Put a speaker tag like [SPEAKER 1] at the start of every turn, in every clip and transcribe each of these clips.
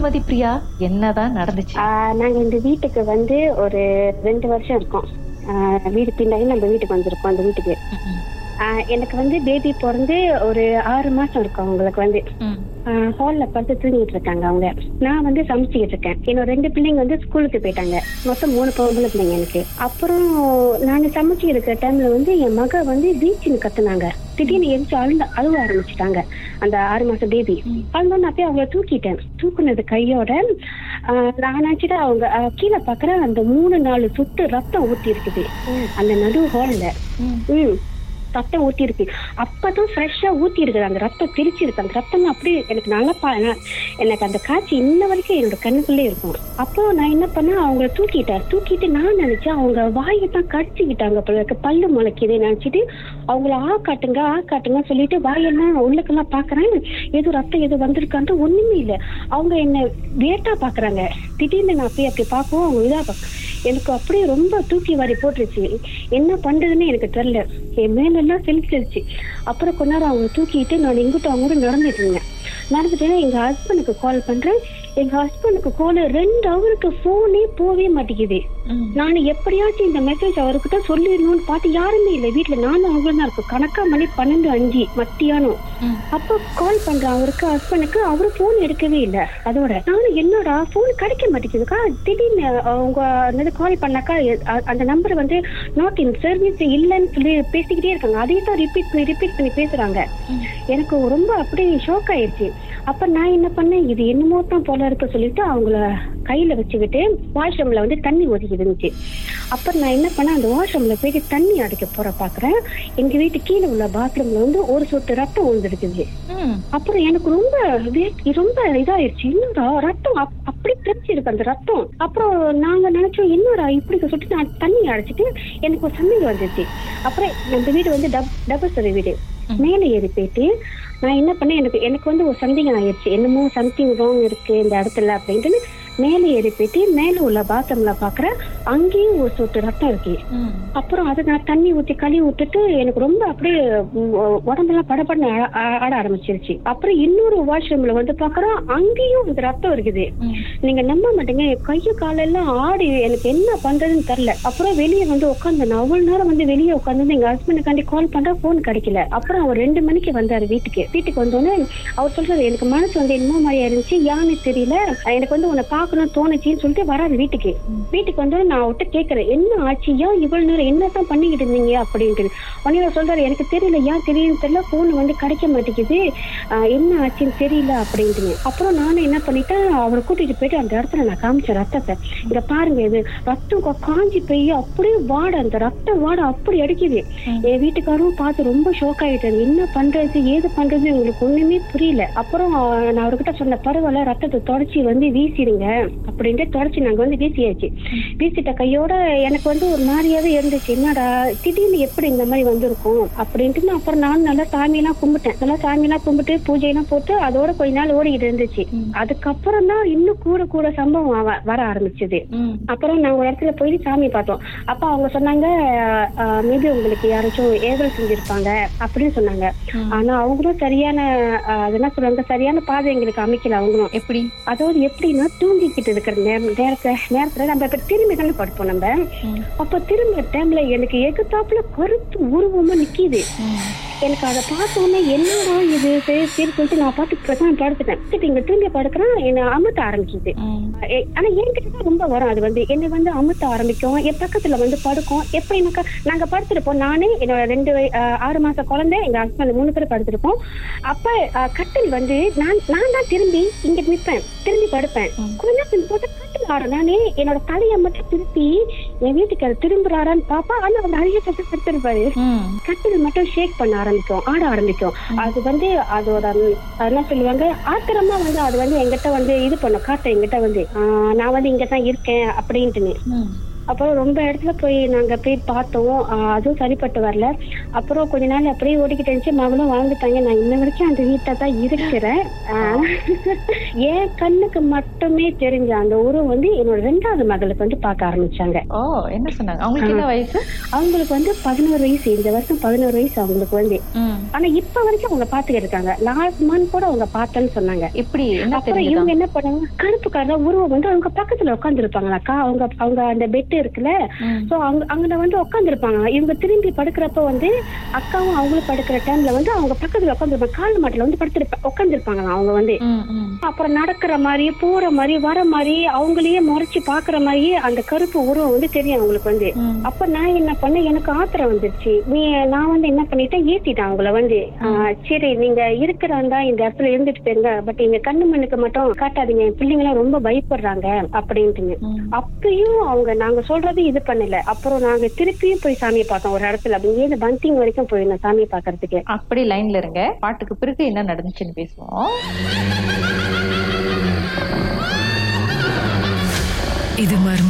[SPEAKER 1] திருமதி பிரியா என்னதான் நடந்துச்சு?
[SPEAKER 2] ஆஹ் நாங்க இந்த வீட்டுக்கு வந்து ஒரு ரெண்டு வருஷம் இருக்கோம். வீடு பின்னாடி நம்ம வீட்டுக்கு வந்திருக்கோம் அந்த வீட்டுக்கு. ஆஹ் எனக்கு வந்து பேபி பிறந்து ஒரு ஆறு மாசம் இருக்கும் அவங்களுக்கு வந்து. ஹால்ல படுத்து தூங்கிட்டு இருக்காங்க அவங்க. நான் வந்து சமைச்சிக்கிட்டு இருக்கேன். என்னோட ரெண்டு பிள்ளைங்க வந்து ஸ்கூலுக்கு போயிட்டாங்க. மொத்தம் மூணு பொம்பளை பிள்ளைங்க எனக்கு. அப்புறம் நாங்க சமைச்சிட்டு இருக்கிற டைம்ல வந்து என் மக வந்து பீச்சுன்னு கத்துனாங்க. திடீர்னு எரிச்சு அழுந்த அழுவ ஆரம்பிச்சிட்டாங்க. அந்த ஆறு மாசம் பேபி அழுந்தோன்னு நான் போய் அவங்கள தூக்கிட்டேன். தூக்குனது கையோட நான் நினைச்சிட்டு அவங்க கீழே பாக்குறேன் அந்த மூணு நாலு சொட்டு ரத்தம் ஊத்தி இருக்குது அந்த நடு ஹால்ல ம். ரத்தம் ஊத்தி இருக்கு அப்பதான் ஃப்ரெஷ்ஷா ஊத்தி இருக்குது அந்த ரத்தம் பிரிச்சு இருக்கு அந்த ரத்தம் அப்படியே எனக்கு நல்லா பா எனக்கு அந்த காட்சி இன்ன வரைக்கும் என்னோட கண்ணுக்குள்ளே இருக்கும். அப்போ நான் என்ன பண்ணேன்? அவங்கள தூக்கிட்டேன். தூக்கிட்டு நான் நினைச்சேன் அவங்க வாயை தான் கடிச்சுக்கிட்டாங்க போல இருக்கு. பல்லு முளைக்குது. நினைச்சிட்டு அவங்கள ஆ காட்டுங்க ஆ காட்டுங்க சொல்லிட்டு வாயெல்லாம் உள்ளுக்கெல்லாம் பாக்குறேன் எதுவும் ரத்தம் எதுவும் வந்திருக்கான்ட்டு ஒண்ணுமே இல்ல. அவங்க என்ன வேட்டா பாக்குறாங்க திடீர்னு நான் போய் அப்படி பார்க்கவும் அவங்க இதா பாக்க எனக்கு அப்படியே ரொம்ப தூக்கி வாரி போட்டுருச்சு. என்ன பண்றதுன்னு எனக்கு தெரியல. என் மேலெல்லாம் செலுத்திடுச்சு அப்புறம் கொஞ்ச நேரம் அவங்க தூக்கிட்டு நான் இங்கிட்ட அவங்க கூட நடந்துட்டு இருந்தேன். நடந்துட்டு எங்க ஹஸ்பண்டுக்கு கால் பண்றேன். எங்க ஹஸ்பண்டுக்கு கால் ரெண்டு அவருக்கு போனே போவே மாட்டேங்குது. நான் எப்படியாச்சும் இந்த மெசேஜ் அவர்கிட்ட சொல்லிடணும்னு பார்த்து யாருமே இல்லை. வீட்டுல நானும் அவங்க தான் இருக்கும். கணக்கா மணி பன்னெண்டு அஞ்சு மத்தியானம். அப்ப கால் பண்றேன் அவருக்கு. ஹஸ்பண்டுக்கு அவரு போன் எடுக்கவே இல்லை. அதோட நானும் என்னடா போன் கிடைக்க மாட்டேங்குதுக்கா? திடீர்னு அவங்க என்னது கால் பண்ணாக்கா அந்த நம்பர் வந்து நாட் இன் சர்வீஸ் இல்லைன்னு சொல்லி பேசிக்கிட்டே இருக்காங்க. அதையே தான் ரிப்பீட் பண்ணி ரிப்பீட் பண்ணி பேசுறாங்க. எனக்கு ரொம்ப அப்படியே ஷோக் ஆயிடுச்சு. அப்ப நான் என்ன பண்ணேன்? இது என்னமோ தான் போல இருக்கு சொல்லிட்டு அவங்கள கையில வச்சுக்கிட்டு வாஷ்ரூம்ல வந்து தண்ணி ஒதுக்கி இருந்துச்சு. அப்புறம் நான் என்ன பண்ணேன்? அந்த வாஷ்ரூம்ல போயிட்டு தண்ணி அடைக்க போற பாக்குறேன். எங்க வீட்டு கீழே உள்ள பாத்ரூம்ல வந்து ஒரு சொட்டு ரத்தம் விழுந்துருக்குது. அப்புறம் எனக்கு ரொம்ப ரொம்ப இதாயிருச்சு. என்னடா ரத்தம் அப்- அப்படி பிரிச்சு இருக்கு அந்த ரத்தம். அப்புறம் நாங்க நினைச்சோம் என்னடா இப்படி சொல்லிட்டு நான் தண்ணி அடைச்சிட்டு எனக்கு ஒரு சந்தேகம் வந்துச்சு. அப்புறம் நம்ம வீடு வந்து டப் டபுள் சரி வீடு. மேலே ஏறி போயிட்டு நான் என்ன பண்ணேன்? எனக்கு எனக்கு வந்து ஒரு சந்தேகம் ஆயிடுச்சு. என்னமோ சம்திங் ராங் இருக்கு இந்த இடத்துல அப்படின்ட்டு மேலே ஏறி போயிட்டு மேலே உள்ள பாத்ரூம்ல பாக்குறேன் அங்கேயும் ஒரு சொட்டு ரத்தம் இருக்கு. அப்புறம் அதை நான் தண்ணி ஊத்தி கழுவி விட்டுட்டு எனக்கு ரொம்ப அப்படியே உடம்பெல்லாம் ஆ- ஆட ஆரம்பிச்சிருச்சு. அப்புறம் இன்னொரு வாஷ்ரூம்ல வந்து பாக்குறோம் அங்கேயும் இந்த ரத்தம் இருக்குது. நீங்க நம்ப மாட்டீங்க கையை காலெல்லாம் ஆடி எனக்கு என்ன பண்றதுன்னு தெரியல. அப்புறம் வெளியே வந்து உட்காந்து நான் அவ்வளவு நேரம் வந்து வெளியே உட்காந்து எங்க ஹஸ்பண்டுக்காண்டி கால் பண்ற போன் கிடைக்கல. அப்புறம் அவர் ரெண்டு மணிக்கு வந்தாரு வீட்டுக்கு. வீட்டுக்கு வந்தோடனே அவர் சொல்றாரு எனக்கு மனசு வந்து என்னமோ மாதிரியா இருந்துச்சு யான்னு தெரியல. எனக்கு வந்து உன்னை பார்க்கணும் தோணுச்சுன்னு சொல்லிட்டு வராது வீட்டுக்கு. வீட்டுக்கு வந்து நான் அவர்கிட்ட கேட்கறேன் என்ன ஆச்சு? ஏன் இவ்வளவு நேரம் என்னதான் பண்ணிக்கிட்டு இருந்தீங்க? அப்படின்ட்டு. உடனே சொல்றாரு எனக்கு தெரியல ஏன் தெரியும் தெரியல? போன் வந்து கிடைக்க மாட்டேங்குது. என்ன ஆச்சுன்னு தெரியல? அப்படின்ட்டு. அப்புறம் நானும் என்ன பண்ணிட்டேன் அவரை கூட்டிட்டு போயிட்டு அந்த இடத்துல நான் காமிச்சேன் ரத்தத்தை. இங்க பாருங்க இது ரத்தம் காஞ்சி போய் அப்படியே வாட அந்த ரத்த வாட அப்படி அடிக்குது. என் வீட்டுக்காரும் பார்த்து ரொம்ப ஷோக் ஆயிட்டாரு. என்ன பண்றது? ஏது பண்றது உங்களுக்கு ஒண்ணுமே புரியல. அப்புறம் நான் அவர்கிட்ட சொன்ன பரவாயில்ல ரத்தத்தை தொடச்சி வந்து வீசிடுங்க. அப்படின்ட்டு தொடச்சி நாங்க வந்து வீசியாச்சு. வீசிட்ட கையோட எனக்கு வந்து ஒரு மாதிரியாவே இருந்துச்சு. என்னடா திடீர்னு எப்படி இந்த மாதிரி வந்திருக்கும்? அப்படின்ட்டு நான் அப்புறம் நான் நல்லா சாமியெல்லாம் கும்பிட்டேன். நல்லா சாமியெல்லாம் கும்பிட்டு பூஜையெல்லாம் போட்டு அதோட கொஞ்ச நாள் ஓடிக்கிட்டு இருந்துச்சு. அதுக்கப்புறம் தான் இன்னும் கூட கூட சம்பவம் வர ஆரம்பிச்சது. அப்புறம் நாங்க ஒரு இடத்துல போய் சாமி பார்த்தோம். அப்ப அவங்க சொன்னாங்க மேபி உங்களுக்கு யாராச்சும் ஏவல் செஞ்சிருப்பாங்க அப்படின்னு சொன்னாங்க. ஆனா அவங்களும் சரியான என்ன சொல்றாங்க சரியான பாதை எங்களுக்கு அமைக்கல அவங்களும்.
[SPEAKER 1] எப்படி?
[SPEAKER 2] அதாவது எப்படின்னா தூங்கிக்கிட்டு இருக்கிற நேரம் நேரத்துல நேரத்துல நம்ம இப்ப திரும்பி தானே படுப்போம் நம்ம. அப்ப திரும்ப டைம்ல எனக்கு எகுத்தாப்புல கருத்து உருவமா நிக்கிது. எனக்கு அதை பார்த்த உடனே என்னடா இது? சரி சரி சொல்லிட்டு நான் பாட்டு பிரதான் படுத்துட்டேன். படுத்துட்டு இங்க திரும்பி படுக்கிறேன் என்ன அமுத்த. ஏ- ஆனா என்கிட்ட ரொம்ப வரும் அது வந்து. என்னை வந்து அமுத்த ஆரம்பிக்கும். என் பக்கத்துல வந்து படுக்கும். எப்படின்னாக்கா நாங்க படுத்திருப்போம். நானே என்னோட ரெண்டு ஆறு மாச குழந்தை எங்க ஹஸ்பண்ட் மூணு பேர் படுத்திருப்போம். அப்ப கட்டில் வந்து நான் நான் தான் திரும்பி இங்க நிப்பேன். திரும்பி படுப்பேன். கொஞ்ச நேரம் போட்டு கட்டில் ஆடும் நானே என்னோட தலையை மட்டும் திருப்பி என் வீட்டுக்கு திரும்புறாரான்னு பாப்பா. ஆனா அவர் நிறைய பட்டு படுத்திருப்பாரு
[SPEAKER 1] ம்.
[SPEAKER 2] கட்டில் மட்டும் ஷேக் பண்ண ஆரம்பிக்கும் ஆட ஆரம்பிக்கும். அது வந்து அதோட என்ன சொல்லுவாங்க ஆத்திரமா வந்து அது வந்து எங்கிட்ட வந்து இது பண்ணும் காட்ட எங்கிட்ட வந்து ஆஹ் நான் வந்து இங்க தான் இருக்கேன் அப்படின்ட்டுன்னு. அப்புறம் ரொம்ப இடத்துல போய் நாங்க போய் பார்த்தோம். அதுவும் சரிப்பட்டு வரல. அப்புறம் கொஞ்ச நாள் அப்படியே ஓடிக்கிட்டு இருந்துச்சு. மகளும் வாழ்ந்துட்டாங்க. நான் இன்ன வரைக்கும் அந்த வீட்டை தான் இருக்கிறேன். என் கண்ணுக்கு மட்டுமே தெரிஞ்ச அந்த உருவம் வந்து என்னோட ரெண்டாவது மகளுக்கு வந்து பார்க்க ஆரம்பிச்சாங்க.
[SPEAKER 1] ஓ என்ன சொன்னாங்க? அவங்களுக்கு என்ன வயசு?
[SPEAKER 2] அவங்களுக்கு வந்து பதினோரு வயசு. இந்த வருஷம் பதினோரு வயசு அவங்களுக்கு வந்து. ஆனா இப்ப வரைக்கும் அவங்க பாத்துக்கிட்டு இருக்காங்க. லாஸ்ட் மந்த் கூட அவங்க பார்த்தேன்னு சொன்னாங்க.
[SPEAKER 1] இப்படி
[SPEAKER 2] அப்புறம் இவங்க என்ன பண்ணாங்க? கருப்பு கலர் உருவம் வந்து அவங்க பக்கத்துல உட்கார்ந்து இருப்பாங்களாக்கா அவங்க அவங்க அந்த பெட் இருக்குல்ல. சோ அவங்க அங்க வந்து உட்கார்ந்து இருப்பாங்க இவங்க திரும்பி படுக்கிறப்ப வந்து அக்காவும் அவங்களும் படுக்கிற டைம்ல வந்து அவங்க பக்கத்துல உட்காந்துருப்பாங்க கால் மாட்டில வந்து படுத்து உட்கார்ந்து இருப்பாங்க அவங்க வந்து. அப்புறம் நடக்கிற மாதிரி போற மாதிரி வர மாதிரி அவங்களையே முறைச்சு பாக்குற மாதிரியே அந்த கருப்பு உருவம் வந்து தெரியும் அவங்களுக்கு வந்து. அப்ப நான் என்ன பண்ணேன்? எனக்கு ஆத்திரம் வந்துருச்சு. நீ நான் வந்து என்ன பண்ணிட்டேன்? ஏத்திட்டேன் அவங்கள வந்து. சரி நீங்க இருக்கிறாந்தா இந்த இடத்துல இருந்துட்டு போயிருங்க. பட் எங்க கண்ணு மண்ணுக்கு மட்டும் காட்டாதீங்க. என் பிள்ளைங்க எல்லாம் ரொம்ப பயப்படுறாங்க. அப்படின்ட்டுங்க. அப்பயும் அவங்க நாங்க சொல்றது இது பண்ணல. அப்புறம் நாங்க திருப்பியும் போய் சாமியை பார்த்தோம். ஒரு இடத்துல. அப்படியே இந்த பந்திங் வரைக்கும் போயிருந்தோம் சாமியை பாக்குறதுக்கு
[SPEAKER 1] அப்படி லைன்ல இருங்க. பாட்டுக்கு பிறகு என்ன நடந்துச்சுன்னு பேசுவோம்.
[SPEAKER 3] இது மர்ம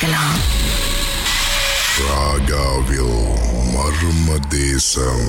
[SPEAKER 3] கேட்கலாம்.
[SPEAKER 4] ராகாவில் மர்ம தேசம்.